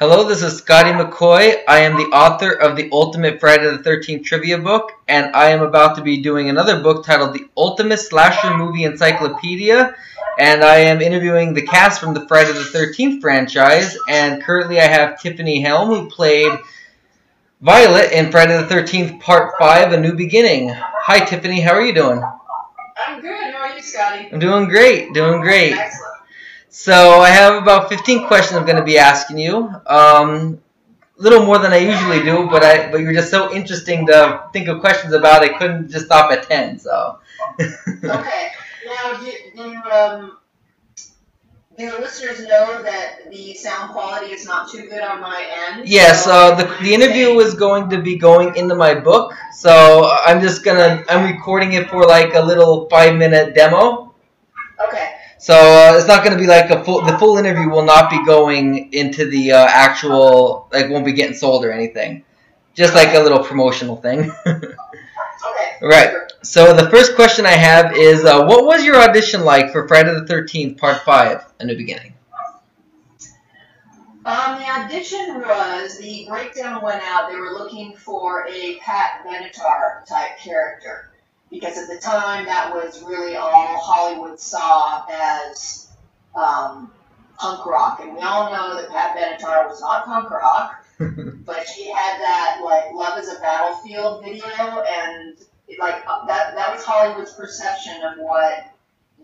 Hello, this is Scotty McCoy. I am the author of the Ultimate Friday the 13th trivia book, and I am about to be doing another book titled The Ultimate Slasher Movie Encyclopedia. And I am interviewing the cast from the Friday the 13th franchise, and currently I have Tiffany Helm, who played Violet in Friday the 13th Part 5 A New Beginning. Hi, Tiffany, how are you doing? I'm good. How are you, Scotty? I'm doing great, doing great. Excellent. So I have about 15 questions I'm going to be asking you. Um, a little more than I usually do, but I but you're just so interesting to think of questions about. I couldn't just stop at 10. So. Okay. Now, do, do, um, do the listeners know that the sound quality is not too good on my end? Yes, So uh, the, the interview is going to be going into my book, so I'm just gonna I'm recording it for like a little five minute demo. So uh, it's not gonna be like a full. The full interview will not be going into the uh, actual like won't be getting sold or anything. Just like a little promotional thing. Okay. Right. so the first question I have is, uh, what was your audition like for Friday the Thirteenth Part Five: A New Beginning? Um, the audition was the breakdown went out. They were looking for a Pat Benatar type character because at the time that was really all Hollywood saw as um, punk rock, and we all know that Pat Benatar was not punk rock, but she had that like "Love Is a Battlefield" video, and like that that was Hollywood's perception of what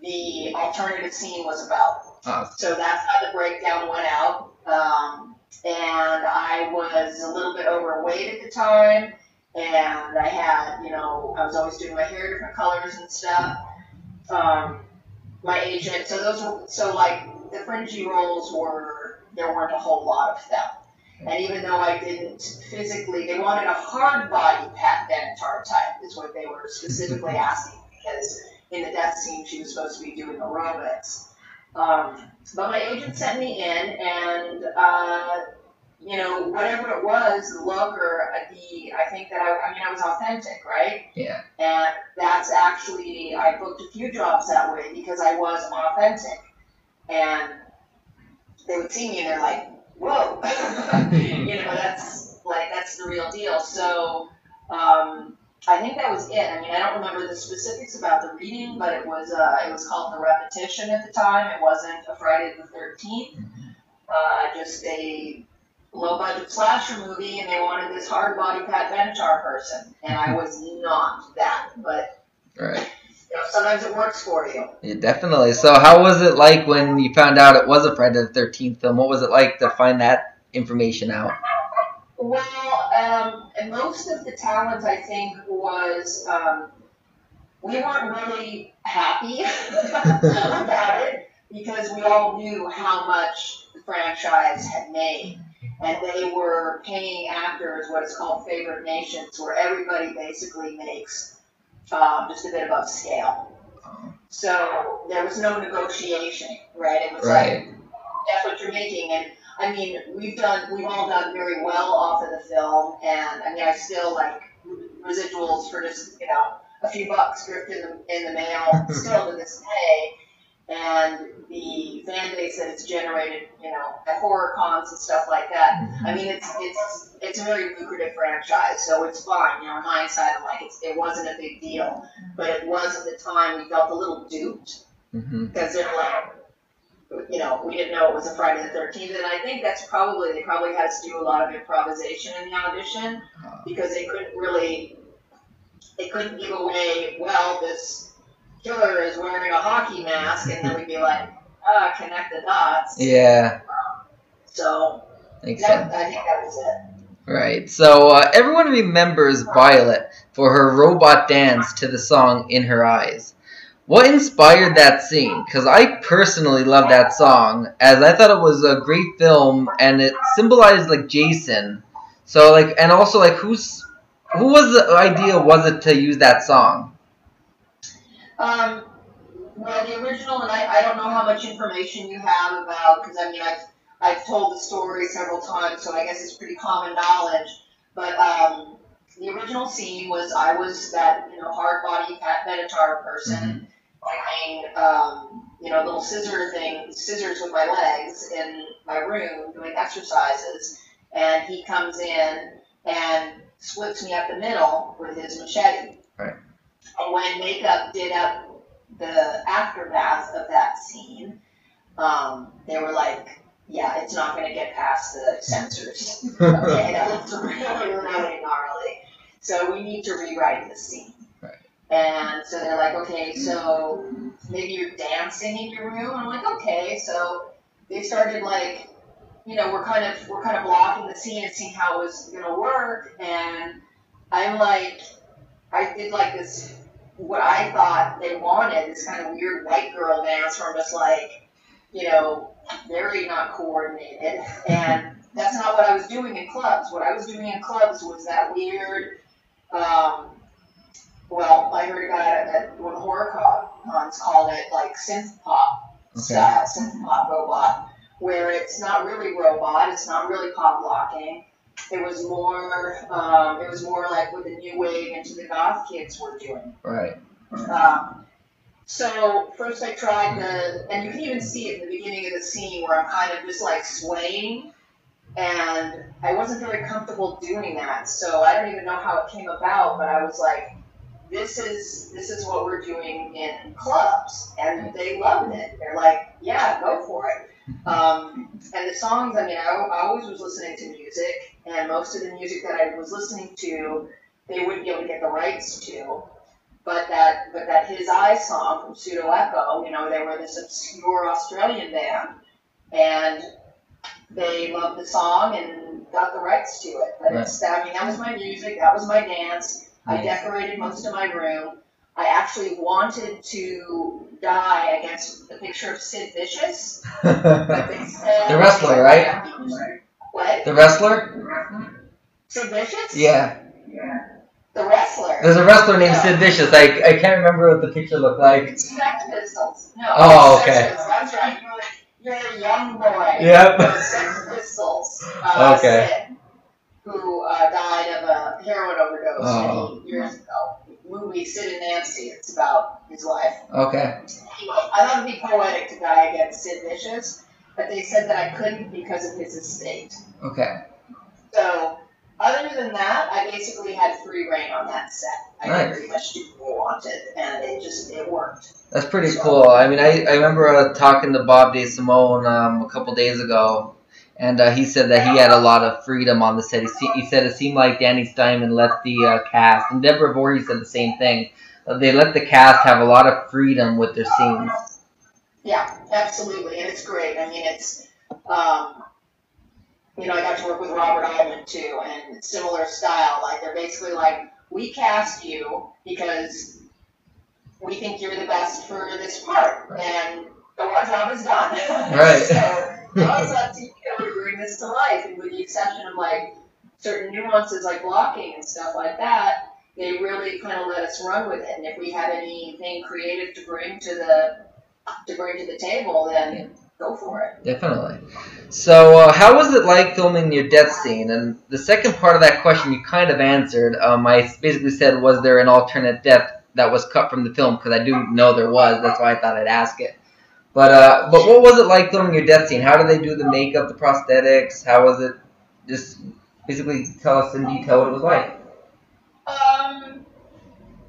the alternative scene was about. Uh, So that's how the breakdown went out. Um, and I was a little bit overweight at the time, and I had, you know, I was always doing my hair different colors and stuff. Um, my agent, so those were, so like the fringy roles were, there weren't a whole lot of them. And even though I didn't physically, they wanted a hard body Pat Benatar type, is what they were specifically asking, because in the death scene she was supposed to be doing aerobics. Um, but my agent sent me in, and uh, you know, whatever it was, the look or the, I think that I, I mean, I was authentic, right? Yeah. And that's actually, I booked a few jobs that way because I was authentic, and they would see me and they're like, "Whoa," you know, that's like that's the real deal. So. Um, I think that was it. I mean, I don't remember the specifics about the reading, but it was uh, it was called The Repetition at the time. It wasn't a Friday the Thirteenth. Uh, just a low budget slasher movie, and they wanted this hard body Pat Benatar person, and I was not that. But right. you know, sometimes it works for you. Yeah, definitely. So, how was it like when you found out it was a Friday the Thirteenth film? What was it like to find that information out? Well, um, and most of the talent, I think, was um, we weren't really happy about it because we all knew how much the franchise had made. And they were paying actors what is called favorite nations, where everybody basically makes um, just a bit above scale. So there was no negotiation, right? It was like, that's what you're making. And I mean, we've done, we've all done very well off of the film, and I mean, I still like residuals for just you know a few bucks drift in the in the mail still to this day. And the fan base that it's generated, you know, at horror cons and stuff like that. I mean, it's it's it's a very lucrative franchise, so it's fine. You know, in hindsight, I'm like, it's, it wasn't a big deal, but it was at the time. We felt a little duped mm-hmm. because they're like, you know, we didn't know it was a Friday the Thirteenth, and I think that's probably they probably had us do a lot of improvisation in the audition uh-huh. because they couldn't really, they couldn't give away. Well, this killer is wearing a hockey mask, and then we'd be like, ah, connect the dots. Yeah, So makes that, sense. I think that was it. Right. So uh, everyone remembers Violet for her robot dance to the song "In Her Eyes." What inspired that scene? Because I personally love that song, as I thought it was a great film and it symbolized like Jason. So like, and also like, who's who was the idea? Was it to use that song? Um, well, the original, and I, I don't know how much information you have about, because I mean, I've, I've told the story several times, so I guess it's pretty common knowledge. But um, the original scene was I was that, you know, hard body Pat Benatar person, playing, um, you know, little scissor thing, scissors with my legs, and my room doing exercises, and he comes in and splits me up the middle with his machete. Right. When makeup did up the aftermath of that scene, um, they were like, yeah, it's not going to get past the censors. okay, that looks really, really gnarly. So we need to rewrite the scene. Right. And so they're like, okay, so maybe you're dancing in your room. And I'm like, okay. So they started like, you know, we're kind of we're kind of blocking the scene and seeing how it was gonna work. And I'm like, I did like this, what I thought they wanted, this kind of weird white girl dance from just like, you know, very not coordinated. And that's not what I was doing in clubs. What I was doing in clubs was that weird. Um, well, I heard a guy at, one of the horror cons called it like synth pop style, synth pop robot, where it's not really robot, it's not really pop locking. It was more, um, it was more like what the new wave into the goth kids were doing. Right. Um, so first I tried the, and you can even see it in the beginning of the scene where I'm kind of just like swaying, and I wasn't very comfortable doing that. So I don't even know how it came about, but I was like, this is this is what we're doing in clubs, and they loved it. They're like, yeah, go for it. Um, and the songs, I mean, I, I always was listening to music, and most of the music that I was listening to, they wouldn't be able to get the rights to. But that, but that His Eyes song from Pseudo Echo, you know, they were this obscure Australian band, and they loved the song and got the rights to it. But it's, I mean, that was my music, that was my dance. I decorated most of my room. I actually wanted to die against the picture of Sid Vicious, but they said The wrestler, right? What? the wrestler? Sid Vicious? Yeah. yeah. The wrestler. There's a wrestler named Sid Vicious. I, I can't remember what the picture looked like. Sex Pistols. No. Oh, okay. Pistols. That's right. You're, a young boy. Yep. Sex Pistols. Uh, Okay. Sid, who uh, died of a heroin overdose Oh. many years ago. Movie Sid and Nancy. It's about his life. Okay. I thought it'd be poetic to die against Sid Vicious, but they said that I couldn't because of his estate. Okay. So, other than that, I basically had free rein on that set. I Nice. could pretty much do what I wanted, and it just it worked. That's pretty cool. I mean, I, I remember uh, talking to Bob DeSimone um, a couple days ago, and uh, he said that he had a lot of freedom on the set. He, se- he said it seemed like Danny Steinmann let the uh, cast, and Deborah Voorhees said the same thing. Uh, they let the cast have a lot of freedom with their scenes. Yeah, absolutely, and it's great. I mean, it's um, you know, I got to work with Robert Iman too, and similar style. Like they're basically like, we cast you because we think you're the best for this part, Right. and our job is done. Right. so now it's up to you to bring this to life, and with the exception of like certain nuances like blocking and stuff like that, they really kind of let us run with it. And if we had anything creative to bring to the to bring to the table, then go for it. Definitely. So, uh, how was it like filming your death scene? And the second part of that question you kind of answered. Um, I basically said, was there an alternate death that was cut from the film? Because I do know there was. That's why I thought I'd ask it. But uh, but what was it like filming your death scene? How did they do the makeup, the prosthetics? How was it? Just basically tell us in detail what it was like. Um,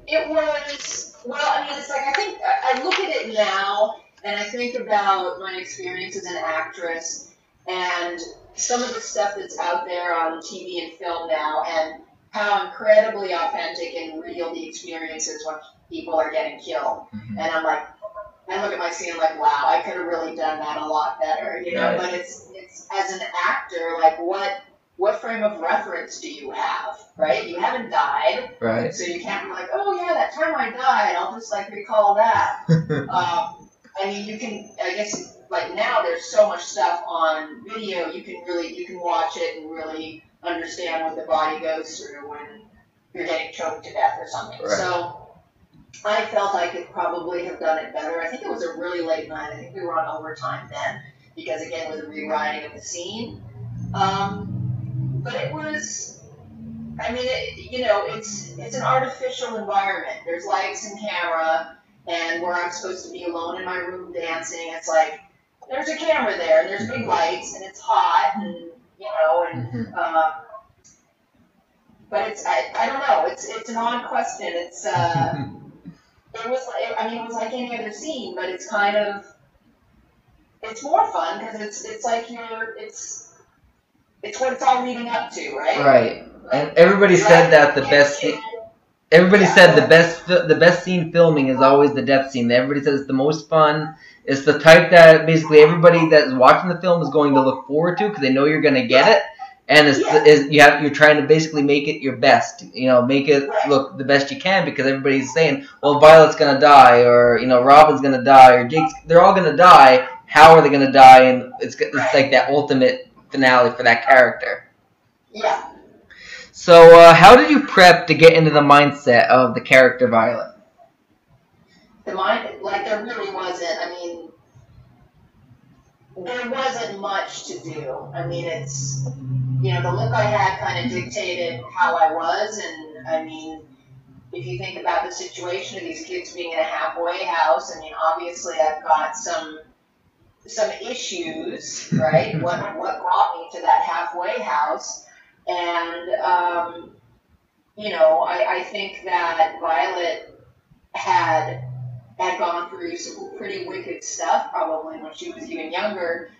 it was well. I mean, it's like I think I I look at it now, and I think about my experience as an actress and some of the stuff that's out there on TV and film now, and how incredibly authentic and real the experience is when people are getting killed. Mhm. And I'm like, I look at my scene like, wow, I could have really done that a lot better, you know. Right. But it's it's as an actor, like what what frame of reference do you have, right? You haven't died, Right. so you can't be like, oh yeah, that time I died, I'll just like recall that. um, I mean, you can, I guess, like now there's so much stuff on video, you can really, you can watch it and really understand what the body goes through when you're getting choked to death or something. Right. So I felt I could probably have done it better. I think it was a really late night. I think we were on overtime then because again with the rewriting of the scene. Um, but it was, I mean, it, you know, it's it's an artificial environment. There's lights and camera, and where I'm supposed to be alone in my room dancing, it's like there's a camera there, and there's big lights, and it's hot, and you know, and um, but it's I, I don't know. It's it's an odd question. It's uh, it was like I mean it was like any other scene, but it's kind of it's more fun because it's it's like you're it's it's what it's all leading up to, right? right. And everybody said that the best. scene. Everybody Yeah. said the best the best scene filming is always the death scene. Everybody says it's the most fun. It's the type that basically everybody that is watching the film is going to look forward to because they know you're going to get it. And it's, Yeah. is you have you're trying to basically make it your best. You know, make it look the best you can because everybody's saying, well, Violet's gonna die, or you know, Robin's gonna die, or Jake's. They're all gonna die. How are they gonna die? And it's it's like that ultimate finale for that character. Yeah. So, uh, how did you prep to get into the mindset of the character Violet? the mind like there really wasn't i mean there wasn't much to do i mean it's you know the look i had kind of dictated how i was and i mean if you think about the situation of these kids being in a halfway house i mean obviously i've got some some issues right what what brought me to that halfway house and um, you know I, I think that violet had had gone through some pretty wicked stuff probably when she was even younger.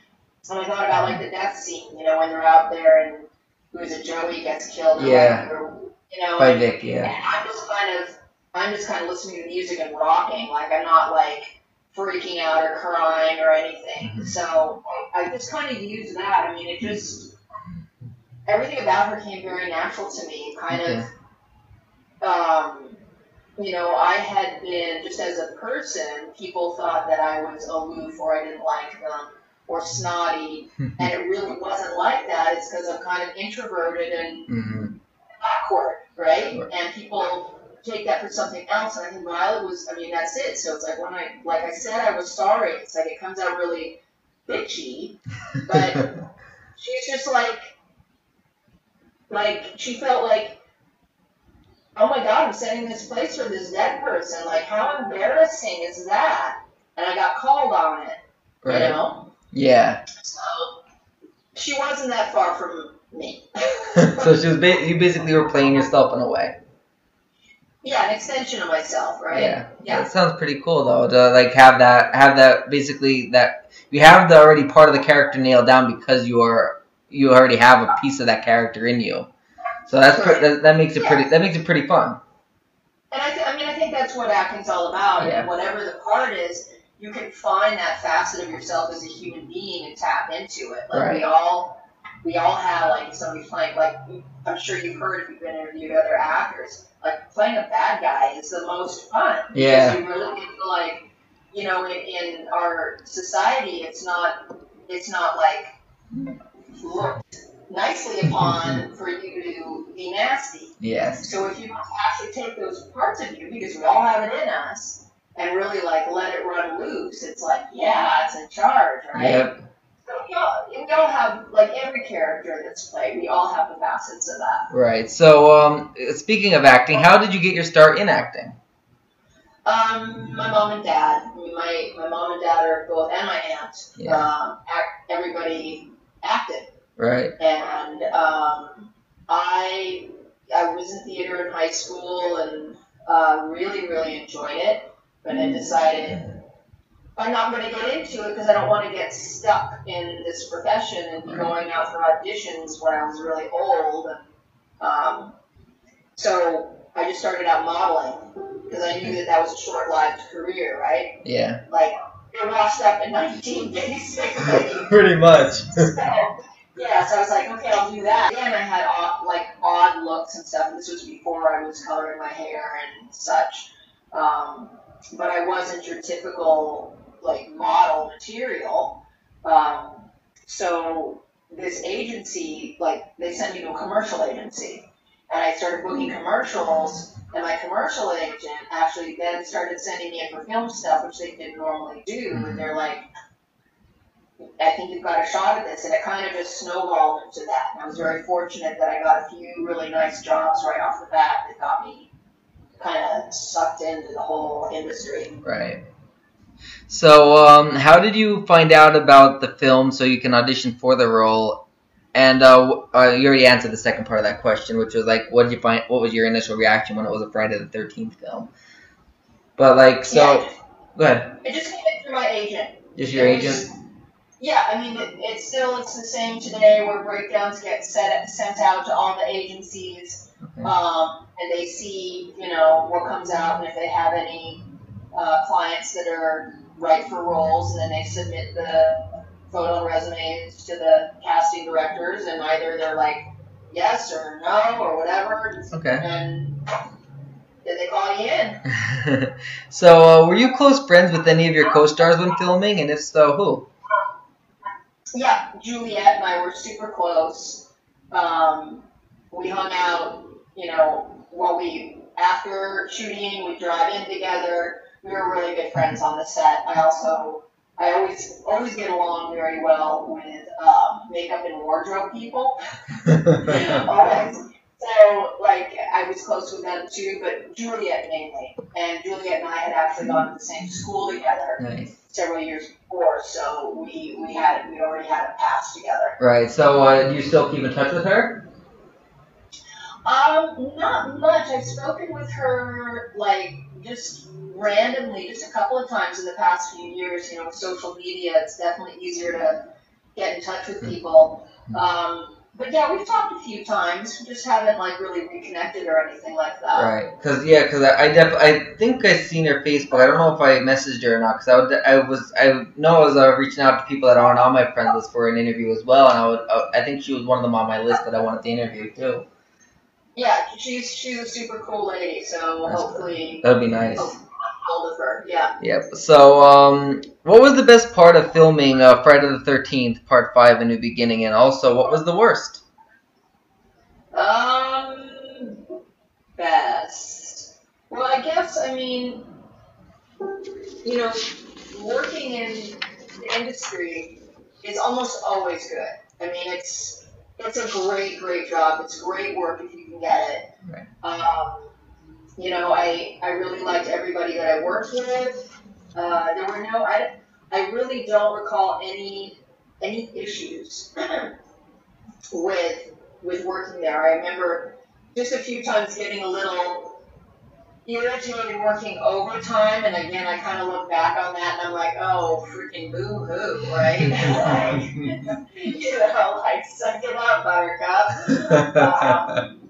And I thought about like the death scene, you know, when they're out there and who is it, Joey gets killed, Yeah. or, you know, By and, Vic, and yeah. I'm just kind of, I'm just kind of listening to music and rocking, like I'm not like freaking out or crying or anything. Mhm. So I, just kind of used that. I mean, it just everything about her came very natural to me. Kind Okay. of, um, you know, I had been just as a person, people thought that I was aloof or I didn't like them or snotty, and it really wasn't like that. It's because I'm kind of introverted and hmm awkward? Right. And people take that for something else. And I think Violet was, I mean, that's it. So it's like when I, like I said, I was sorry. It's like it comes out really bitchy, but she's just like, like she felt like, oh my God, I'm setting this place for this dead person. Like how embarrassing is that? And I got called on it, you know. Yeah. So she wasn't that far from me. so she was ba- you basically were playing yourself in a way. Yeah, an extension of myself, right? Yeah. Yeah. That sounds pretty cool though to like have that have that basically that you have the already part of the character nailed down because you are you already have a piece of that character in you. So that's pre- that, that makes it pretty that makes it pretty fun. And I, th- I mean, I think that's what acting's all about. Yeah. And whatever the part is, you can find that facet of yourself as a human being and tap into it. Like we Right. all, we all have like somebody playing. Like I'm sure you've heard if you've been interviewed other actors. Like playing a bad guy is the most fun. Yeah. because. You really get to like, you know, in, in our society, it's not, it's not like looked nicely upon mm-hmm. for you to be nasty. Yes. So if you actually take those parts of you, because we all have it in us, and really like let it run loose, it's like, yeah, it's in charge, right? Yep. So we all, we all have, like every character that's played, we all have the facets of that. Right. So um speaking of acting, how did you get your start in acting? Um, my mom and dad, my, my mom and dad are both, and my aunt, Yeah. um, act, everybody acted. Right. and um, I I was in theater in high school and uh, really really enjoyed it, but then decided I'm not going to get into it because I don't want to get stuck in this profession and be going out for auditions when I was really old. Um, so I just started out modeling because I knew that that was a short-lived career, right? Yeah. Like it washed up in 1986. Pretty much. So, yeah, so I was like, okay, I'll do that. And I had odd, like odd looks and stuff. This was before I was coloring my hair and such. Um, but I wasn't your typical like model material. Um, so this agency, like, they sent me to a commercial agency, and I started booking commercials. And my commercial agent actually then started sending me in for film stuff, which they didn't normally do. Mhm. But they're like, I think you've got a shot at this, and it kind of just snowballed into that. And I was very fortunate that I got a few really nice jobs right off the bat that got me kind of sucked into the whole industry. Right. So, um, how did you find out about the film so you can audition for the role? And uh, uh, you already answered the second part of that question, which was like, what did you find? What was your initial reaction when it was a Friday the Thirteenth film? But like, so Yeah, go ahead. it just came in through my agent. Just your was- agent. Yeah, I mean, it, it's still it's the same today, where breakdowns get set sent out to all the agencies, Okay. um, and they see you know what comes out, and if they have any uh, clients that are right for roles, and then they submit the photo and resumes to the casting directors, and either they're like yes or no or whatever, Okay. and then they call you in. so, uh, were you close friends with any of your co-stars when filming, and if so, who? Yeah, Juliet and I were super close. Um, we hung out, you know, while we after shooting, we drive in together. We were really good friends on the set. I also, I always always get along very well with um, makeup and wardrobe people. always. So, like, I was close with them too, but Juliet mainly. And Juliet and I had actually gone to the same school together nice. several years before, so we we had we already had a pass together. Right. So, uh, do you still keep in touch with her? Um, not much. I've spoken with her like just randomly, just a couple of times in the past few years. You know, with social media, it's definitely easier to get in touch with people. Um, but yeah, we've talked a few times. We just haven't like really reconnected or anything like that. Right, cause yeah, cause I I, def- I think I seen her Facebook. I don't know if I messaged her or not. Cause I would I was I know I was uh, reaching out to people that aren't on my friend list for an interview as well, and I would uh, I think she was one of them on my list that I wanted to interview too. Yeah, she's she's a super cool lady. So That's hopefully, That'd be nice. hold Yeah. Yep. So um, what was the best part of filming uh, Friday the Thirteenth Part Five: A New Beginning, and also what was the worst? Um, best. Well, I guess I mean, you know, working in the industry is almost always good. I mean, it's it's a great, great job. It's great work if you can get it. Right. Um, you know, I I really liked everybody that I worked with. Uh, there were no, I, I really don't recall any any issues with with working there. I remember just a few times getting a little irritated working overtime, and again, I kind of look back on that and I'm like, oh, freaking boo hoo, right? like, you know, like suck it up, Buttercup. Um,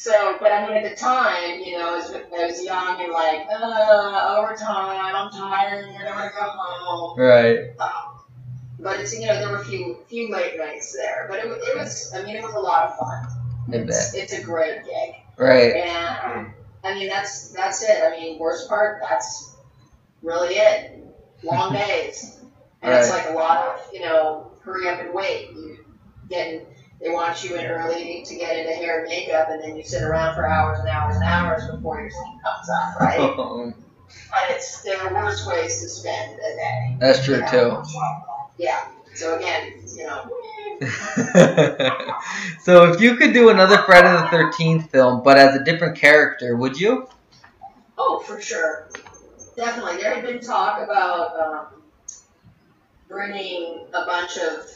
so, but I mean, at the time, you know, I was, I was young and like, uh, overtime, I'm tired, and I want to go home. right. But it's you know there were a few few late nights there, but it, it was I mean it was a lot of fun. It's, it's a great gig, Right. and I mean that's that's it. I mean worst part that's really it. Long days, and it's like a lot of you know hurry up and wait. You get they want you in early to get into hair and makeup, and then you sit around for hours and hours and hours before your scene comes up, right? and it's there are worse ways to spend a day. That's true you too. Yeah. So again, you know. so if you could do another Friday the Thirteenth film, but as a different character, would you? Oh, for sure. Definitely. There had been talk about um, bringing a bunch of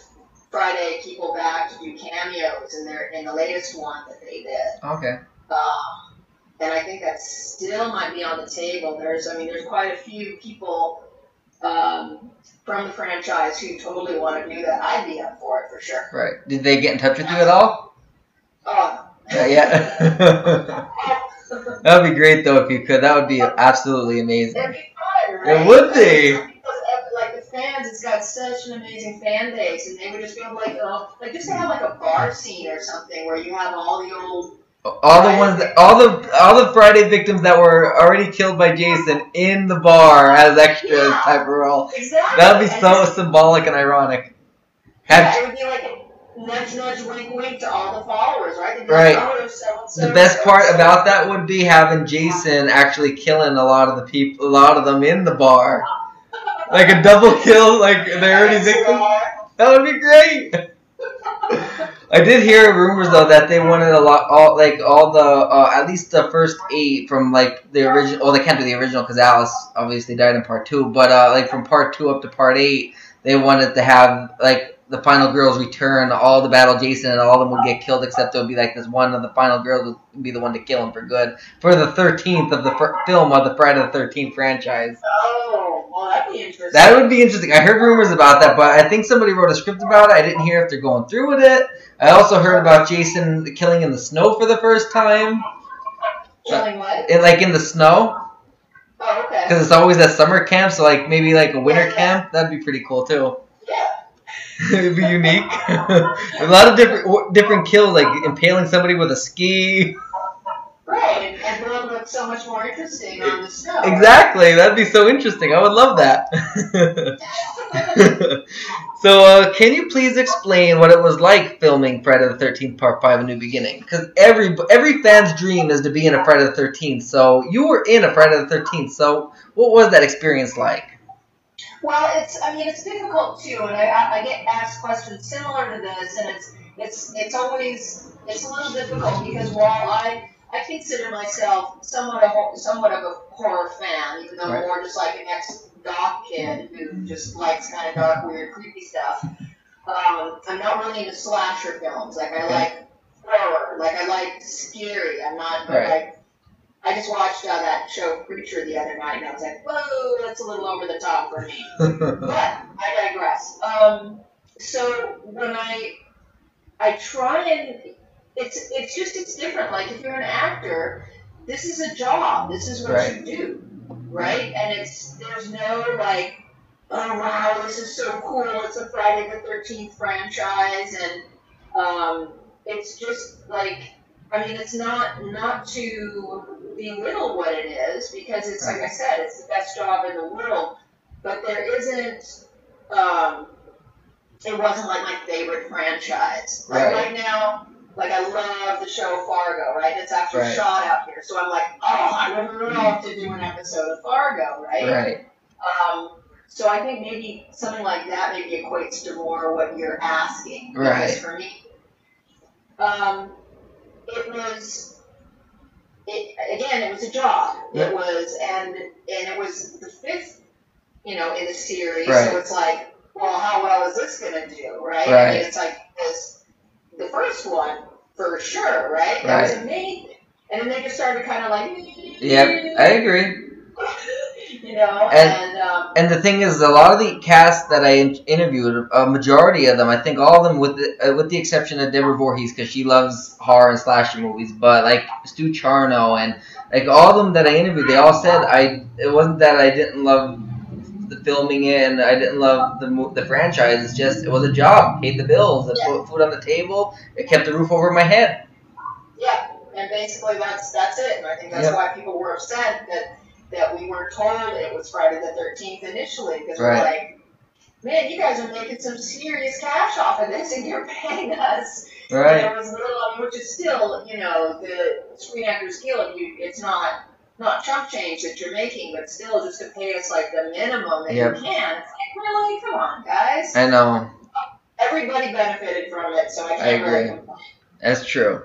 Friday people back to do cameos in their in the latest one that they did. Okay. Um, and I think that still might be on the table. There's, I mean, there's quite a few people um, from the franchise who totally want to do that. I'd be up for it for sure. Right. Did they get in touch with you at all? Oh. Yeah. yeah. that would be great though if you could. That would be absolutely amazing. That'd be fun, right? It would be. Because, uh, Like the fans, it's got such an amazing fan base, and they would just go like, uh, like just to have like a bar scene or something where you have all the old. All the ones that, all the all the Friday victims that were already killed by Jason in the bar as extras Yeah. type of role. Exactly. That would be so just- symbolic and ironic. yeah, Have, it would be like a nudge, nudge, wink, wink to all the followers, right? Right. Oh, so-and-so, the best part so-and-so. about that would be having Jason actually killing a lot of the people, a lot of them in the bar, like a double kill, like they're already victims. That would be great. I did hear rumors though that they wanted a lot, all like all the uh, at least the first eight from like the original. Well, they can't do the original because Alice obviously died in part two. But uh, like from part two up to part eight, they wanted to have like the final girls return, all the battle Jason, and all of them would get killed except it would be like this one of the final girls would be the one to kill him for good for the thirteenth of the fir- film of the Friday the Thirteenth franchise. Oh, well, that'd be interesting. That would be interesting. I heard rumors about that, but I think somebody wrote a script about it. I didn't hear if they're going through with it. I also heard about Jason killing in the snow for the first time, Killing what? in, like in the snow, Oh, okay. because it's always at summer camp. So like maybe like a winter camp. That'd be pretty cool too. Yeah. It'd be unique. a lot of different different kills, like impaling somebody with a ski. Right, and, the would look so much more interesting on the snow. right? Exactly, that'd be so interesting. I would love that. so, uh, can you please explain what it was like filming Friday the Thirteenth Part Five: A New Beginning? Because every every fan's dream is to be in a Friday the Thirteenth. So you were in a Friday the Thirteenth. So what was that experience like? Well, it's I mean it's difficult too, and I, I get asked questions similar to this, and it's it's it's always it's a little difficult because while I I consider myself somewhat of a, somewhat of a horror fan, even though Right. I'm more just like an ex goth kid who just likes kind of dark, weird, creepy stuff. Um, I'm not really into slasher films. Like I like horror. Like I like scary. I'm not Right. like I just watched uh, that show Preacher the other night, and I was like, whoa, that's a little over the top for me. But I digress. Um, so when I I try and it's it's just it's different. Like if you're an actor, this is a job. This is what Right. you do, right? And it's there's no like, oh wow, this is so cool. It's a Friday the Thirteenth franchise, and um, it's just like I mean, it's not not to belittle what it is because it's like I said, it's the best job in the world. But there isn't. Um, it wasn't like my favorite franchise. Like Right. right now, like I love the show Fargo, right? It's actually Right. shot out here, so I'm like, oh, I would love to do an episode of Fargo, right? right. Um, so I think maybe something like that maybe equates to more what you're asking. Right. For me, um, it was, it again, it was a job. It was, and and it was the fifth, you know, in the series. Right. So it's like, well, how well is this gonna do, right? I mean, it's like this, the first one for sure, right? That was Right. amazing. And then they just started kind of like, Yep, I agree. you know, And- and, um, And the thing is, a lot of the cast that I interviewed, a majority of them, I think all of them, with the, uh, with the exception of Deborah Voorhees, because she loves horror and slasher movies, but like Stu Charno and like all of them that I interviewed, they all said I. It wasn't that I didn't love the filming it and I didn't love the the franchise. It's just it was a job, paid the bills, it put food on the table, it kept the roof over my head. Yeah, and basically that's that's it. And I think that's why people were upset that that we were told it was Friday the Thirteenth initially because we're like, man, you guys are making some serious cash off of this, and you're paying us. And Right. there was little, I mean, which is still, you know, the Screen Actors Guild. You, it's not not chump change that you're making, but still just to pay us like the minimum that Yep. you can. It's like, really, come on, guys. I know. Everybody benefited from it, so I can't I agree. complain. That's true.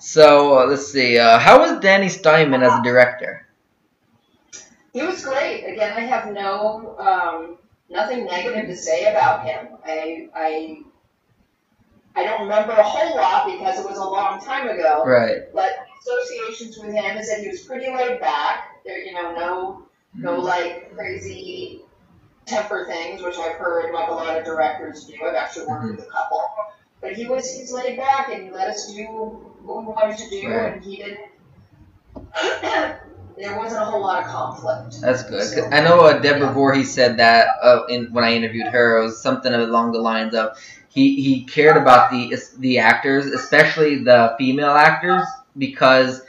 So uh, let's see. Uh, how was Danny Steinmann as a director? He was great. Again, I have no um, nothing negative to say about him. I I I don't remember a whole lot because it was a long time ago. Right. But associations with him is that he was pretty laid back. There, you know, no no like crazy temper things, which I've heard like a lot of directors do. I've actually worked with a couple. But he was he's laid back and he let us do what we wanted to do, Right. and he didn't. There wasn't a whole lot of conflict. That's good. 'Cause I know uh, Deborah Voorhees said that uh, in when I interviewed her. It was something along the lines of he, he cared about the the actors, especially the female actors, because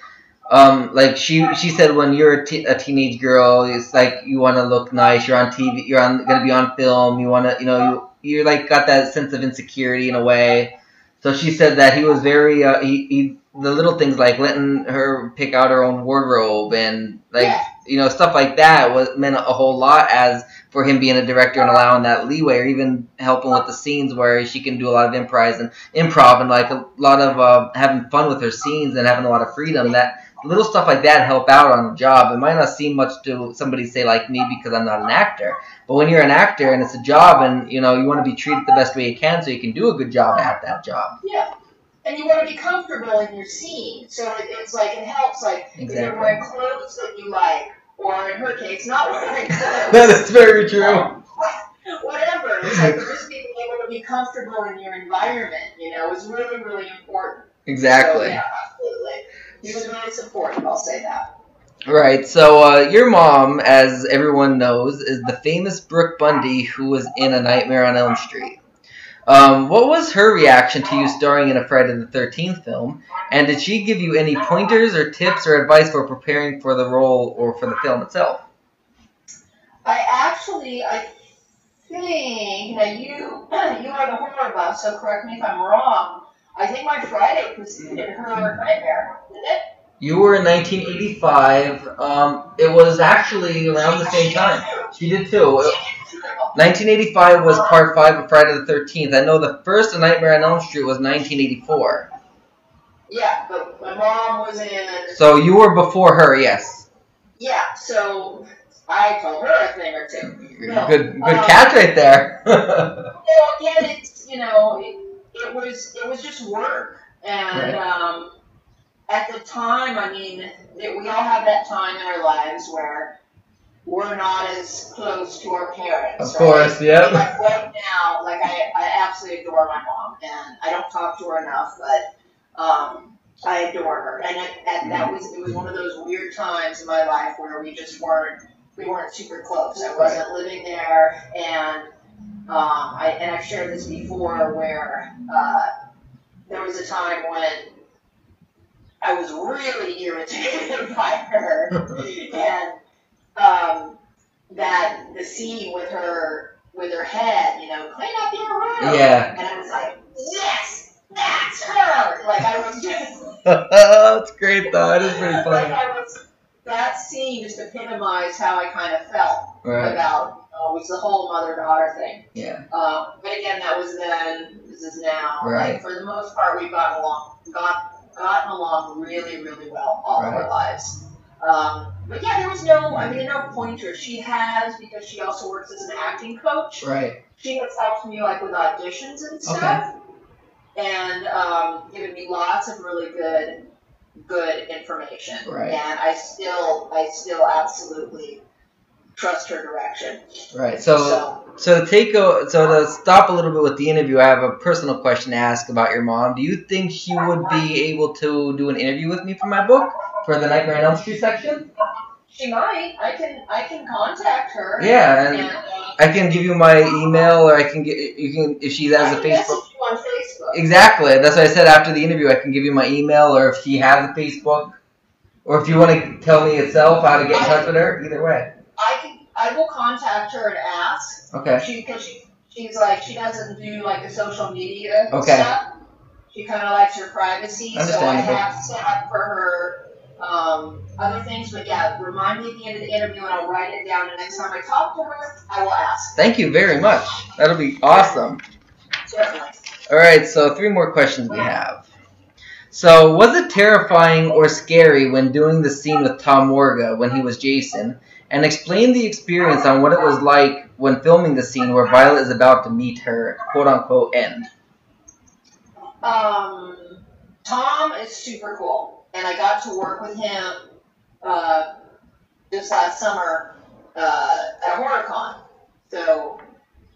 um like she she said when you're a, t- a teenage girl, it's like you want to look nice. You're on TV. You're on gonna be on film. You want to you know you you're like got that sense of insecurity in a way. So she said that he was very uh, he, he the little things like letting her pick out her own wardrobe and like Yeah. you know stuff like that was meant a whole lot as for him being a director and allowing that leeway, or even helping with the scenes where she can do a lot of improv and improv and like a lot of uh, having fun with her scenes and having a lot of freedom. That little stuff like that help out on the job. It might not seem much to somebody say like me because I'm not an actor, but when you're an actor and it's a job and you know you want to be treated the best way you can so you can do a good job at that job. Yeah. And you want to be comfortable in your scene, so it's like it helps. Like if you're wearing clothes that you like, or in her case, not wearing clothes. that is very true. Whatever. It's like just being able to be comfortable in your environment, you know, is really, really important. So, Exactly. yeah, absolutely. He was really supportive, I'll say that. Right. So uh, your mom, as everyone knows, is the famous Brooke Bundy who was in A Nightmare on Elm Street. Um, what was her reaction to you starring in a Friday the Thirteenth film? And did she give you any pointers or tips or advice for preparing for the role or for the film itself? I actually, I think, now you, you are the horror buff, so correct me if I'm wrong. I think my Friday preceded her Nightmare, didn't it? You were in 1985. Um, it was actually around the same time. She did too. 1985 was part five of Friday the 13th. I know the first A Nightmare on Elm Street was 1984. Yeah, but my mom was in. So you were before her, yes. Yeah, so I told her a thing or two. No, Good, good um, catch right there. Well, again, it's you know, it, it was it was just work, and Right. um, at the time, I mean, it, we all have that time in our lives where we're not as close to our parents. of right? course, yep. Like right now, like I, I absolutely adore my mom, and I don't talk to her enough, but um, I adore her. And it, and that was it was one of those weird times in my life where we just weren't we weren't super close. I wasn't living there, and um, I and I've shared this before where uh, there was a time when I was really irritated by her, and um, that the scene with her with her head, you know, clean up your room. Yeah. And I was like, yes, that's her. Like I was just That's great though. That is pretty like funny. I was. That scene just epitomized how I kind of felt Right. about know, was the whole mother daughter thing. Yeah. Um, but again, that was then. This is now. Right. Like, for the most part, we've gotten along, got gotten along really, really well all of our lives. Um, but yeah, there was no. I mean, no pointers. She has because she also works as an acting coach. Right. She has helped me like with auditions and stuff, okay. and um, given me lots of really good, good information. Right. And I still, I still absolutely trust her direction. Right. So so so to take a so to stop a little bit with the interview, I have a personal question to ask about your mom. Do you think she would be able to do an interview with me for my book for the Nightmare on Elm Street section? she might. I can, I can contact her. Yeah, and And, I can give you my email, or I can get you can if she has a can Facebook. message you on Facebook. Exactly. That's what I said after the interview. I can give you my email, or if she has a Facebook, or if you want to tell me itself how to get in touch with her. Either way. I can, I will contact her and ask. Okay. She, because she, she's like, she doesn't do like the social media Okay. stuff. She kind of likes her privacy, so I have set up for her um, other things. But yeah, remind me at the end of the interview, and I'll write it down. And next time I talk to her, I will ask. Thank you very much. That'll be awesome. Certainly. All right, so three more questions we have. So, was it terrifying or scary when doing the scene with Tom Morga when he was Jason? And explain the experience on what it was like when filming the scene where Violet is about to meet her quote unquote end. Um, Tom is super cool, and I got to work with him uh, this last summer uh, at HorrorCon, so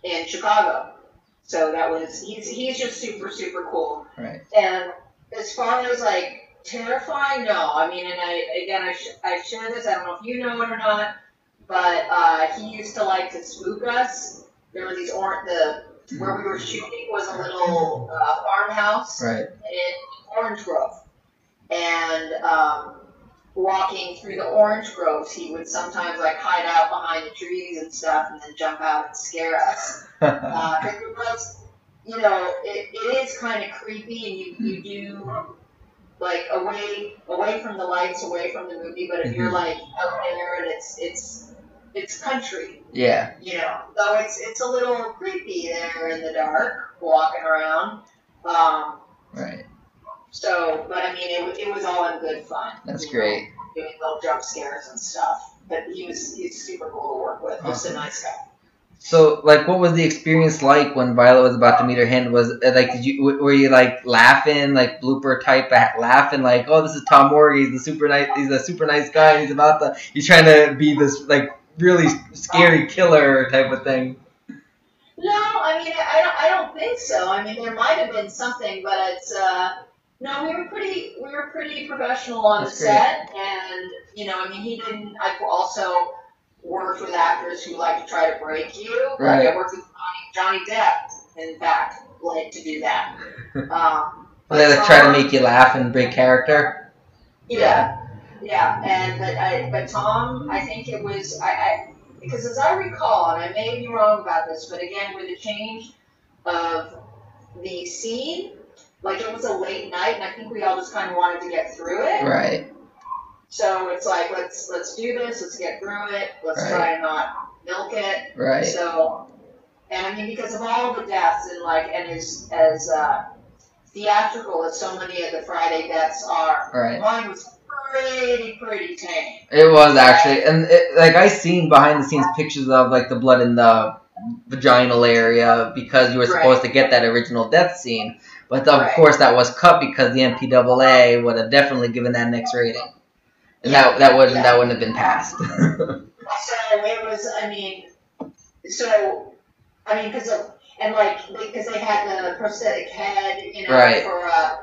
in Chicago. So that was he's he's just super super cool. Right. And as far as like terrifying, no. I mean, and I again I sh- I share this. I don't know if you know it or not, but uh, he used to like to spook us. There were these orange the where we were shooting was a little uh, farmhouse Right. in Orange Grove, and um, walking through the orange groves, he would sometimes like hide out behind the trees and stuff, and then jump out and scare us. Uh, it was, you know, it, it is kind of creepy, and you, you do like away away from the lights, away from the movie. But if you're Mhm. like out there and it's it's it's country, Yeah. you know. So it's it's a little creepy there in the dark, walking around. Um, Right. so, but I mean, it, it was all in good fun. That's great. know, doing little jump scares and stuff. But he was he's super cool to work with. Just a nice guy. So, like, what was the experience like when Violet was about to meet her hand? Was uh, like, did you were you like laughing, like blooper type laughing, like, oh, this is Tom Morga, he's the super nice, he's a super nice guy, he's about to, he's trying to be this like really scary killer type of thing. No, I mean, I don't, I don't think so. I mean, there might have been something, but it's, uh, no, we were pretty, we were pretty professional on That's the set, and you know, I mean, he didn't. I also worked with actors who like to try to break you. Right. Like I worked with Johnny, Johnny Depp, in fact, like to do that. Um, They like, try to make you laugh and break character. Yeah, yeah, and but I, but Tom, I think it was I, I because as I recall, and I may be wrong about this, but again, with the change of the scene, like it was a late night, and I think we all just kind of wanted to get through it. Right. So it's like let's let's do this, let's get through it, let's Right. try and not milk it. Right. So, and I mean because of all the deaths and like and as as uh, theatrical as so many of the Friday deaths are, Right. mine was pretty pretty tame. It was actually, and it, like I seen behind the scenes pictures of like the blood in the vaginal area because you were Right. supposed to get that original death scene, but of Right. course that was cut because the MPAA would have definitely given that X rating, and Yeah, that that wouldn't yeah. that wouldn't have been passed. So it was, I mean, so I mean because of and like because they had the prosthetic head, you know, Right. for uh.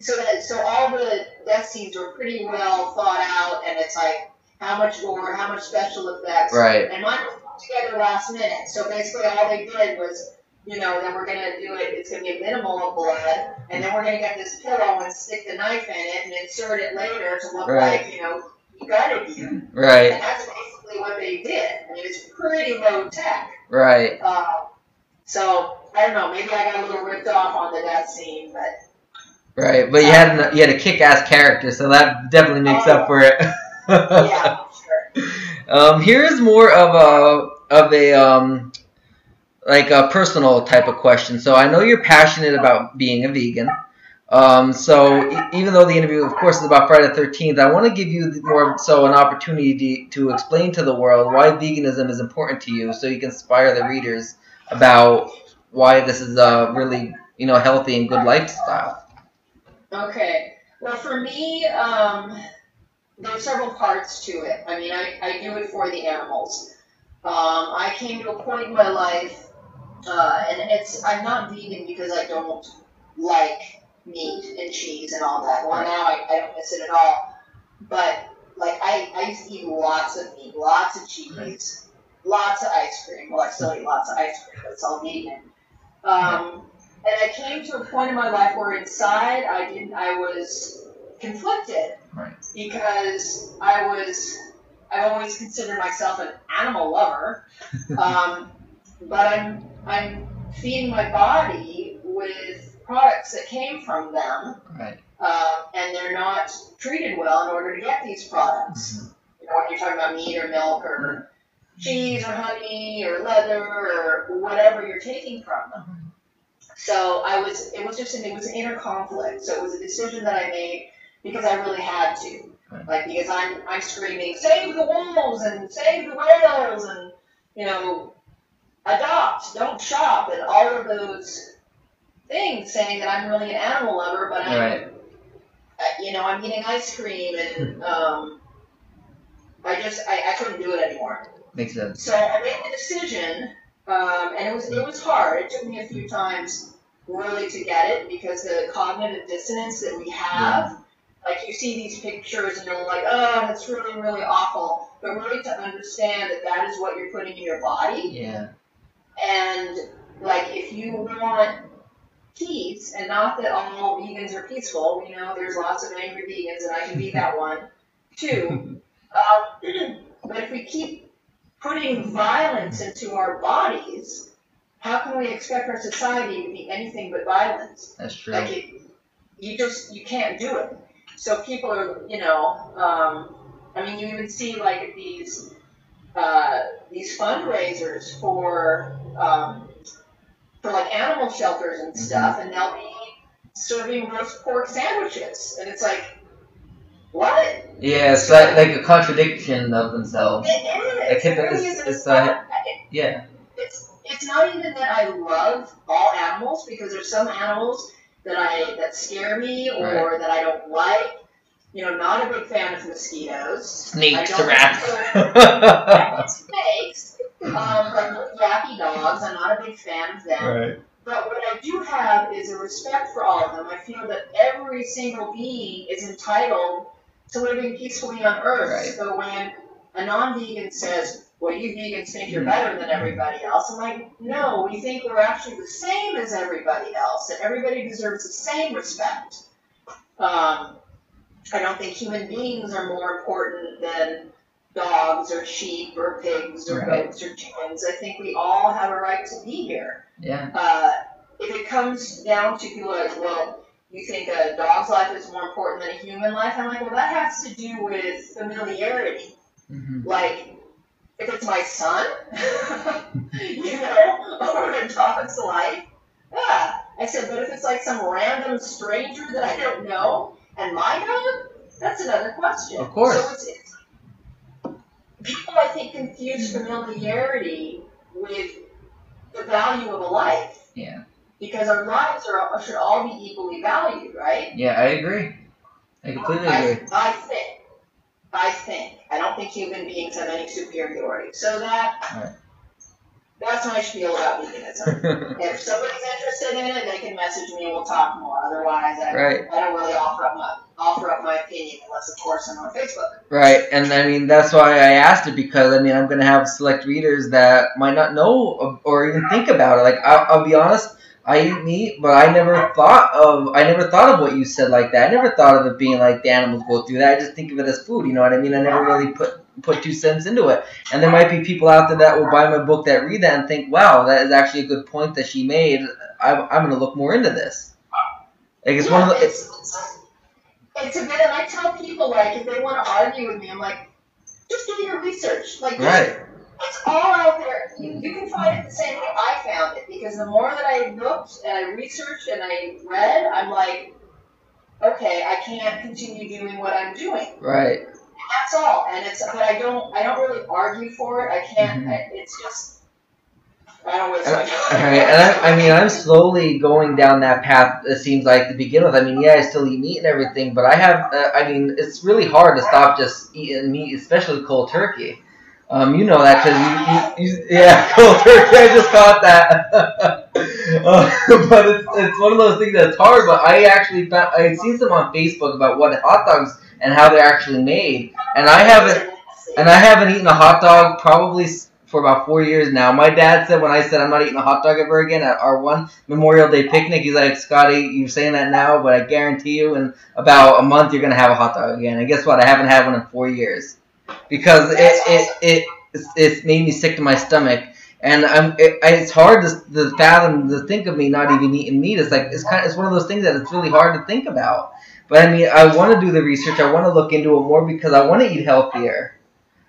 So that so all the death scenes were pretty well thought out, and it's like how much gore, how much special effects, right. And mine was put together last minute. So basically, all they did was, you know, then we're gonna do it. It's gonna be a minimal of blood, and then we're gonna get this pillow and stick the knife in it and insert it later to look Right. like, you know, he gutted you. And Right. that's basically what they did. I mean, it's pretty low tech. Right. Uh, so I don't know. Maybe I got a little ripped off on the death scene, but Right. But you had an, you had a kick ass character, so that definitely makes up for it. yeah, sure. Um, here is more of a of a um, like a personal type of question. So I know you're passionate about being a vegan. Um, so e- even though the interview, of course, is about Friday the Thirteenth, I want to give you more so an opportunity to explain to the world why veganism is important to you, so you can inspire the readers about why this is a really you know healthy and good lifestyle. Okay. Well, for me, um, there's several parts to it. I mean, I, I do it for the animals. Um, I came to a point in my life, uh, and it's I'm not vegan because I don't like meat and cheese and all that. Well, now I, I don't miss it at all. But like I, I used to eat lots of meat, lots of cheese, lots of ice cream. Well, I still eat lots of ice cream, but it's all vegan. Um, and I came to a point in my life where inside I didn't, I was conflicted Right. because I was, I've always considered myself an animal lover, um, but I'm, I'm feeding my body with products that came from them, Right. uh, and they're not treated well in order to get these products. You know, when you're talking about meat or milk or cheese or honey or leather or whatever you're taking from them. So I was, it was just, an, it was an inner conflict. So it was a decision that I made because I really had to. Like, because I'm, I'm screaming, save the wolves and save the whales and, you know, adopt, don't shop, and all of those things saying that I'm really an animal lover, but I'm, Right. uh, you know, I'm eating ice cream and, um, I just, I, I couldn't do it anymore. Makes sense. So I made the decision, um, and it was it was hard. It took me a few times really to get it because the cognitive dissonance that we have, like you see these pictures and you're like, oh, that's really really awful. But really to understand that that is what you're putting in your body, Yeah. and like if you want peace, and not that all vegans are peaceful, We know, there's lots of angry vegans, and I can be that one too. Um, but if we keep putting violence into our bodies, how can we expect our society to be anything but violence? That's true. Like it, you just you can't do it. So people are, you know, um, I mean, you even see like these uh, these fundraisers for um, for like animal shelters and stuff, and they'll be serving roast pork sandwiches, and it's like, what? Yeah, it's like, like a contradiction of themselves. It is. Like, It really it's- is. it's, not- uh, Yeah. it's it's not even that I love all animals because there's some animals that I that scare me or that I don't like. You know, not a big fan of mosquitoes. Snakes I to rats. Snakes. Um, like yappy dogs. I'm not a big fan of them. right. But what I do have is a respect for all of them. I feel that every single being is entitled to living peacefully on Earth. Right. So when a non-vegan says, "Well, you vegans think you're better than everybody else," I'm like, "No, we think we're actually the same as everybody else, that everybody deserves the same respect." Um, I don't think human beings are more important than dogs or sheep or pigs or Right. goats or chickens. I think we all have a right to be here Yeah. uh, if it comes down to like, well, you think a dog's life is more important than a human life, I'm like, well, that has to do with familiarity. hmm Like, if it's my son, you know, over a dog's life, yeah. I said, but if it's like some random stranger that I don't know and my dog, that's another question. Of course. So it's, it's people, I think, confuse familiarity with the value of a life. Yeah. Because our lives are should all be equally valued, right? Yeah, I agree. I completely I, agree. I think. I think. I don't think human beings have any superiority. So that Right. that's my spiel about veganism. if somebody's interested in it, they can message me and we'll talk more. Otherwise, I, right. I don't really offer up my offer up my opinion unless, of course, I'm on Facebook. Right, and I mean that's why I asked it because I mean I'm gonna have select readers that might not know or even think about it. Like I'll, I'll be honest, I eat meat, but I never thought of I never thought of what you said like that. I never thought of it being like the animals go through that. I just think of it as food. You know what I mean? I never really put put two cents into it. And there might be people out there that will buy my book that read that and think, wow, that is actually a good point that she made. I'm, I'm gonna look more into this. Like it's one of the it's, it's, it's a bit, and I tell people, like, if they want to argue with me, I'm like, just do your research. Like, just- right, it's all out there. You, you can find it the same way I found it because the more that I looked and I researched and I read, I'm like, okay, I can't continue doing what I'm doing. right. That's all. And it's, but I don't, I don't really argue for it. I can't. Mhm. I, it's just, I don't waste And, my time. right, and I, I mean, I'm slowly going down that path. It seems like to begin with. I mean, yeah, I still eat meat and everything, but I have. Uh, I mean, it's really hard to stop just eating meat, especially cold turkey. Um, you know that because you, you, you, yeah, cold turkey. I just caught that. uh, but it's, it's one of those things that's hard. But I actually found I had seen some on Facebook about what hot dogs and how they're actually made, and I haven't and I haven't eaten a hot dog probably for about four years now. My dad said when I said I'm not eating a hot dog ever again at our one Memorial Day picnic, he's like, Scotty, you're saying that now, but I guarantee you in about a month you're gonna have a hot dog again. And guess what? I haven't had one in four years because it it, it it's, made me sick to my stomach. And I'm, it, it's hard to, to fathom to think of me not even eating meat. It's like it's kind of, it's one of those things that it's really hard to think about. But I mean, I want to do the research. I want to look into it more because I want to eat healthier.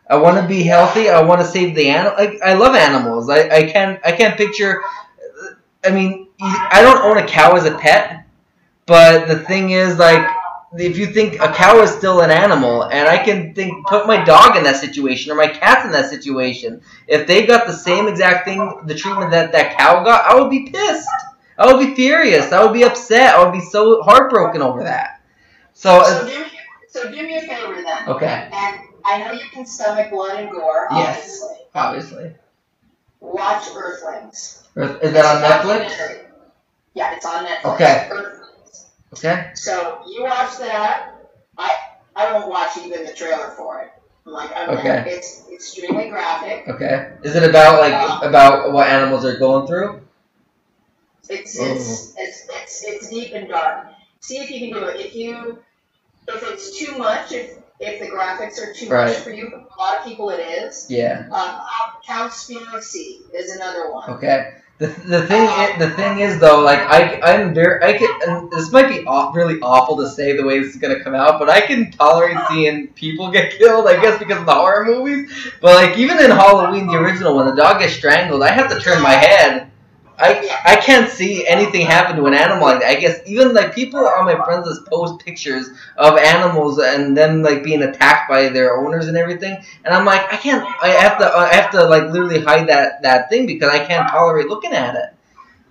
I want to be healthy. I want to save the animal. Like, I love animals. I, I can't I can't picture. I mean, I don't own a cow as a pet, but the thing is, like, if you think a cow is still an animal, and I can think put my dog in that situation or my cat's in that situation, if they got the same exact thing, the treatment that that cow got, I would be pissed. I would be furious. I would be upset. I would be so heartbroken over that. So, So do me, so do me a favor then. okay, And I know you can stomach blood and gore, Yes. obviously. obviously. Watch Earthlings. Is that on Netflix? Yeah, it's on Netflix. Okay. Okay. So you watch that. I I won't watch even the trailer for it. I'm like, I'm Okay. it's extremely graphic. Okay. Is it about like about what animals are going through? It's Oh. it's, it's it's it's deep and dark. See if you can do it. If you if it's too much, if if the graphics are too Right. much for you, a lot of people it is. Yeah. Um, Cowspiracy is another one. Okay. The, the thing the thing is though like I I'm very I can this might be aw- really awful to say the way this is gonna come out but I can tolerate seeing people get killed I guess because of the horror movies. But like even in Halloween the original when the dog gets strangled I have to turn my head I I can't see anything happen to an animal like that I guess even like people on my friends list post pictures of animals and them like being attacked by their owners and everything and I'm like I can't I have to I have to like literally hide that that thing because I can't tolerate looking at it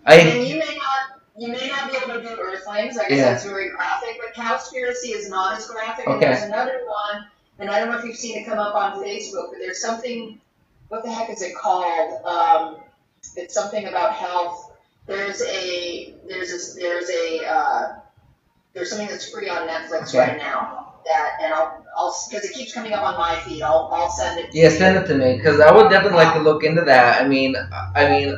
I And you may not, you may not be able to do Earthlings. I guess Yeah. that's very graphic, but Cowspiracy is not as graphic. And Okay. there's another one, and I don't know if you've seen it come up on Facebook, but there's something. What the heck is it called? Um, it's something about health. There's a there's a there's a uh, there's something that's free on Netflix Okay. right now. That and I'll I'll because it keeps coming up on my feed. I'll I'll send it. to Yeah, send it to me because I would definitely like to look into that. I mean, I mean,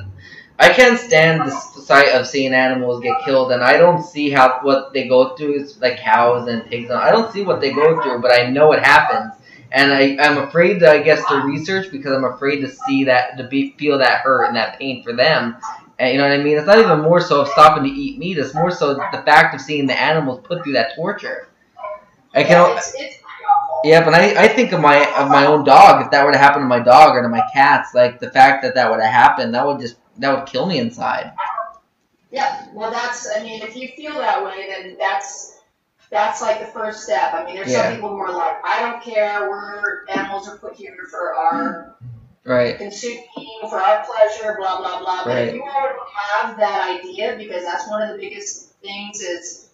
I can't stand the sight of seeing animals get killed, and I don't see how what they go through. It's like cows and pigs. I don't see what they go through, but I know it happens, and I I'm afraid to I guess to research because I'm afraid to see that to be feel that hurt and that pain for them. And you know what I mean? It's not even more so of stopping to eat meat. It's more so the fact of seeing the animals put through that torture. I can. Yeah, it's, it's. Yeah, but I, I think of my of my own dog. If that were to happen to my dog or to my cats, like the fact that that would have happened, that would just that would kill me inside. Yeah, well, that's, I mean, if you feel that way, then that's, that's like the first step. I mean, there's Yeah. some people who are like, I don't care, we're, animals are put here for our Right. consuming, for our pleasure, blah, blah, blah. But Right. if you already have that idea, because that's one of the biggest things is,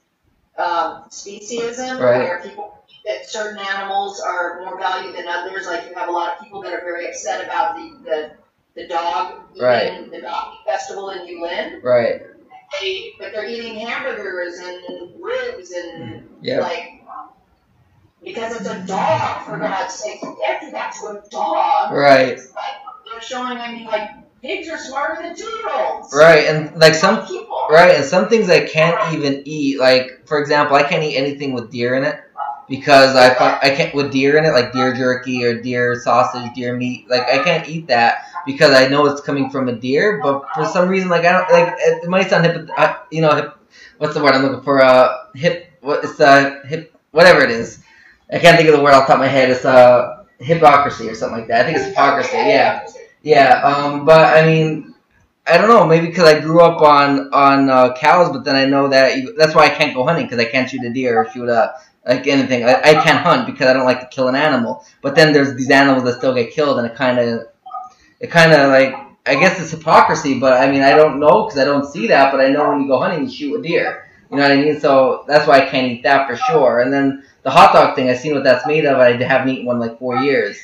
um, speciesism, Right. where people think that certain animals are more valued than others. Like you have a lot of people that are very upset about the, the, the dog eating Right. the dog festival in Yulin Right. They but they're eating hamburgers and ribs and Yeah. like because it's a dog for God's sake. You can't do that to a dog. Right. They're showing I mean like pigs are smarter than two year olds. Right. And like some people. right, and some things I can't even eat. Like for example, I can't eat anything with deer in it because I I can't with deer in it, like deer jerky or deer sausage, deer meat. Like I can't eat that because I know it's coming from a deer. But for some reason, like I don't like it, might sound hip, uh, you know, hip, what's the word I'm looking for? Uh, hip. What it's uh hip whatever it is. I can't think of the word off the top of my head. It's uh hypocrisy or something like that. I think it's hypocrisy. Yeah. Yeah, um, but I mean, I don't know. Maybe because I grew up on on uh, cows, but then I know that that's why I can't go hunting because I can't shoot a deer or shoot a like anything. I, I can't hunt because I don't like to kill an animal. But then there's these animals that still get killed, and it kind of it kind of like I guess it's hypocrisy. But I mean, I don't know because I don't see that. But I know when you go hunting, you shoot a deer. You know what I mean? So that's why I can't eat that for sure. And then the hot dog thing, I've seen what that's made of. I haven't eaten one like four years.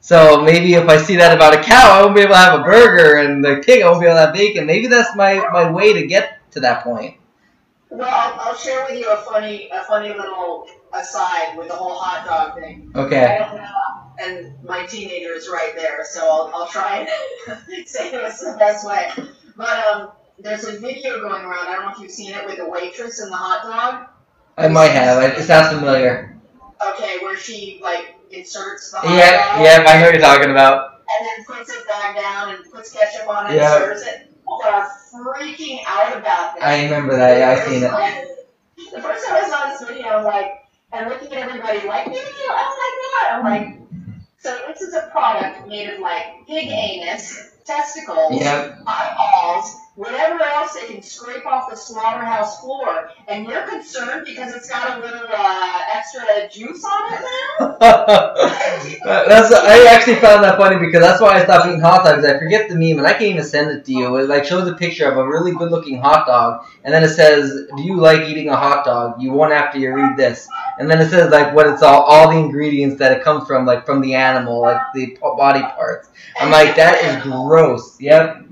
So maybe if I see that about a cow, I won't be able to have a burger, and the pig, I won't be able to have bacon. Maybe that's my, my way to get to that point. Well, I'll, I'll share with you a funny a funny little aside with the whole hot dog thing. I Okay. don't know, and my teenager is right there, so I'll, I'll try and say this the best way. But um, there's a video going around. I don't know if you've seen it with the waitress and the hot dog. I might have. It sounds familiar. Okay, where she like inserts the hot Yeah, dog yeah, I know what you're talking about. and then puts it back down and puts ketchup on it Yeah. and serves it. People are freaking out about this. I remember that. Yeah, I've seen it. The first time I saw this video, I'm like, and looking at everybody like, "Ew, oh like, god! I'm like, so this is a product made of like pig anus, testicles, Yep. eyeballs, whatever else they can scrape off the slaughterhouse floor, and you're concerned because it's got a little uh, extra juice on it now? that's I actually found that funny because that's why I stopped eating hot dogs. I forget the meme and I can't even send it to you. It like shows a picture of a really good looking hot dog and then it says, "Do you like eating a hot dog?" You won't after you read this. And then it says like what it's all all the ingredients that it comes from like from the animal like the body parts. I'm like that is gross. Yep.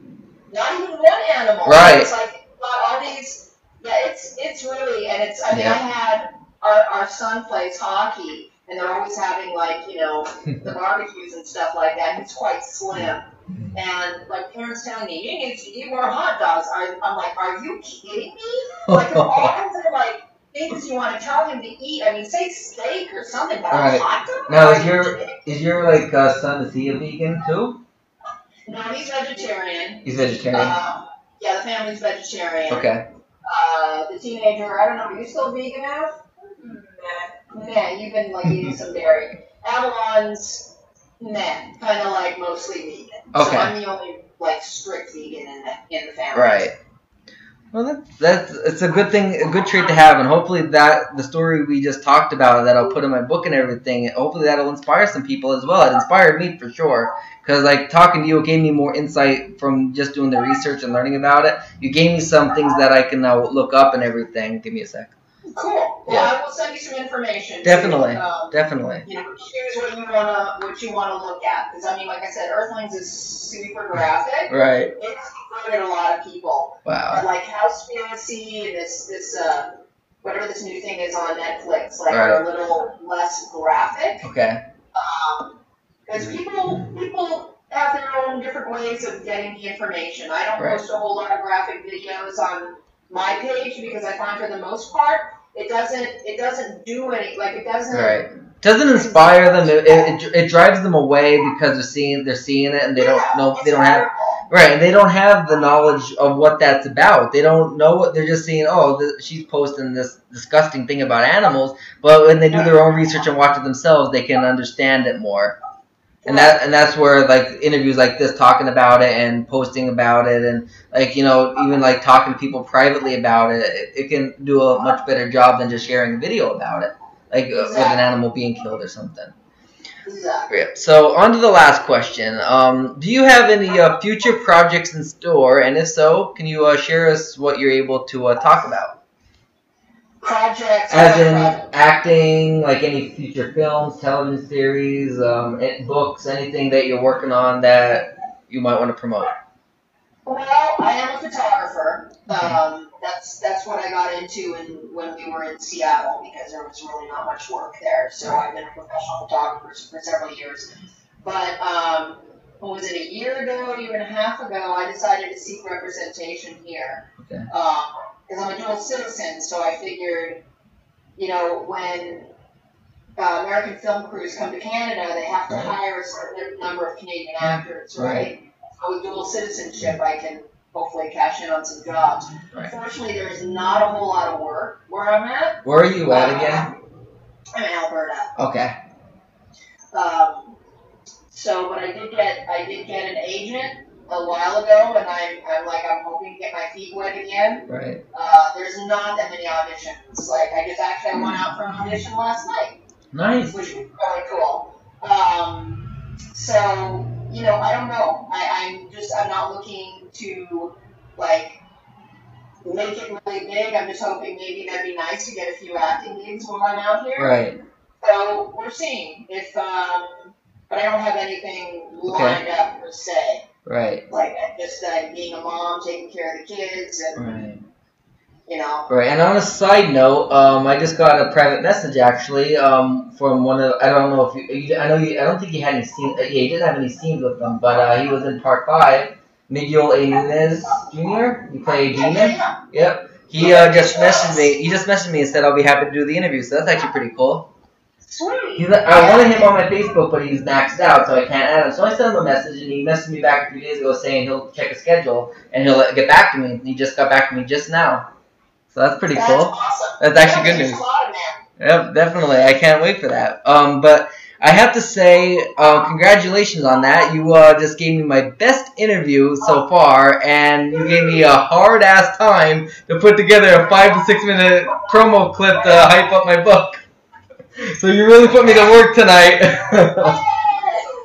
Not even one animal. Right. It's like all these. Yeah, it's it's really and it's. I mean, Yeah. I had our our son plays hockey, and they're always having like you know the barbecues and stuff like that. And he's quite slim, and like parents telling me you need to eat more hot dogs. Are, I'm like, are you kidding me? Like all kinds of like things you want to tell him to eat. I mean, say steak or something, but Right. hot dog. Now, is you your-? Is your like uh, son is he a vegan too? No, he's vegetarian. He's vegetarian. Uh, Yeah, the family's vegetarian. Okay. Uh, the teenager, I don't know, are you still vegan now? Nah. Yeah, you've been like eating some dairy. Avalon's nah, kind of like mostly vegan. Okay. So I'm the only like strict vegan in the in the family. Right. Well, that's, that's it's a good thing, a good trait to have, and hopefully that the story we just talked about that I'll put in my book and everything, hopefully that'll inspire some people as well. It inspired me for sure, because like talking to you gave me more insight from just doing the research and learning about it. You gave me some things that I can now look up and everything. Give me a sec. Cool. Well, Yeah. I will send you some information. Definitely. um, Definitely. you know, choose what you wanna what you wanna look at. Because I mean, like I said, Earthlings is super graphic. Right. It's included a lot of people. Wow. But like Cowspiracy and this this uh whatever this new thing is on Netflix, like Right. are a little less graphic. Okay. Um, because people people have their own different ways of getting the information. I don't Right. post a whole lot of graphic videos on my page because I find for the most part it doesn't it doesn't do any like it doesn't Right. Doesn't inspire them. It, it, it drives them away because they're seeing they're seeing it and they don't know they don't have. Right, and they don't have the knowledge of what that's about. They don't know what they're just seeing. Oh, th- she's posting this disgusting thing about animals. But when they do their own research and watch it themselves, they can understand it more. And that and that's where like interviews like this, talking about it and posting about it, and like you know even like talking to people privately about it, it, it can do a much better job than just sharing a video about it, like uh, with an animal being killed or something. Exactly. Great. So on to the last question. Um, do you have any uh, future projects in store? And if so, can you uh, share us what you're able to uh, talk about? Projects. As in projects. acting, like any future films, television series, um, eh, books, anything that you're working on that you might want to promote. Well, I am a photographer. Um, that's that's what I got into in, when we were in Seattle because there was really not much work there. So I've been a professional photographer for several years. But um, what was it? A year ago, a year and a half ago, I decided to seek representation here. Okay. Because I'm a dual citizen, so I figured, you know, when uh, American film crews come to Canada, they have to Right. hire a certain number of Canadian actors, right? So with dual citizenship, I can hopefully cash in on some jobs. Right. Unfortunately, there's not a whole lot of work where I'm at. Where are you at again? I'm in Alberta. Okay. Um, so, but I did get I did get an agent a while ago, and I'm, I'm like I'm hoping to get my feet wet again. Right. Uh, there's not that many auditions. Like I just actually I went out for an audition last night. Nice. which was really cool. Um, so you know, I don't know. I, I'm just I'm not looking to like make it really big. I'm just hoping maybe that'd be nice to get a few acting gigs while I'm out here. Right. So we're seeing if um, but I don't have anything lined up per se. Right. Like just uh, being a mom, taking care of the kids, and Right. you know. Right, and on a side note, um, I just got a private message actually um, from one of I don't know if you, you I know you I don't think you had any scenes uh, yeah you didn't have any scenes with them, but uh, he was in part five. Miguel A. Nunez Jr. You play Yeah, Demon. yeah, Yep. He uh, just messaged me. He just messaged me and said I'll be happy to do the interview. So that's actually pretty cool. Sweet. He's, I wanted him on my Facebook, but he's maxed out, so I can't add him. So I sent him a message, and he messaged me back a few days ago saying he'll check his schedule and he'll uh, get back to me. He just got back to me just now. So that's pretty That's cool. awesome. That's actually good news. Yep, definitely. I can't wait for that. Um, but I have to say, uh, congratulations on that. You uh, just gave me my best interview so far, and you gave me a hard ass time to put together a five to six minute promo clip to hype up my book. So you really put me to work tonight.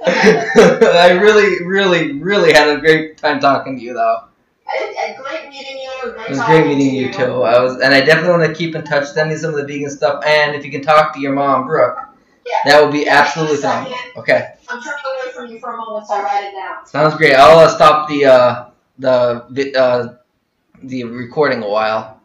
I really, really, really had a great time talking to you, though. I, I, great meeting you. Great It was great meeting to you too. I was, and I definitely want to keep in touch. Send me some of the vegan stuff, and if you can talk to your mom, Brooke, Yeah. that would be Yeah, absolutely just a second. phenomenal. Okay, I'm turning away from you for a moment, so I write it down. sounds great. I'll uh, stop the uh, the uh, the recording a while.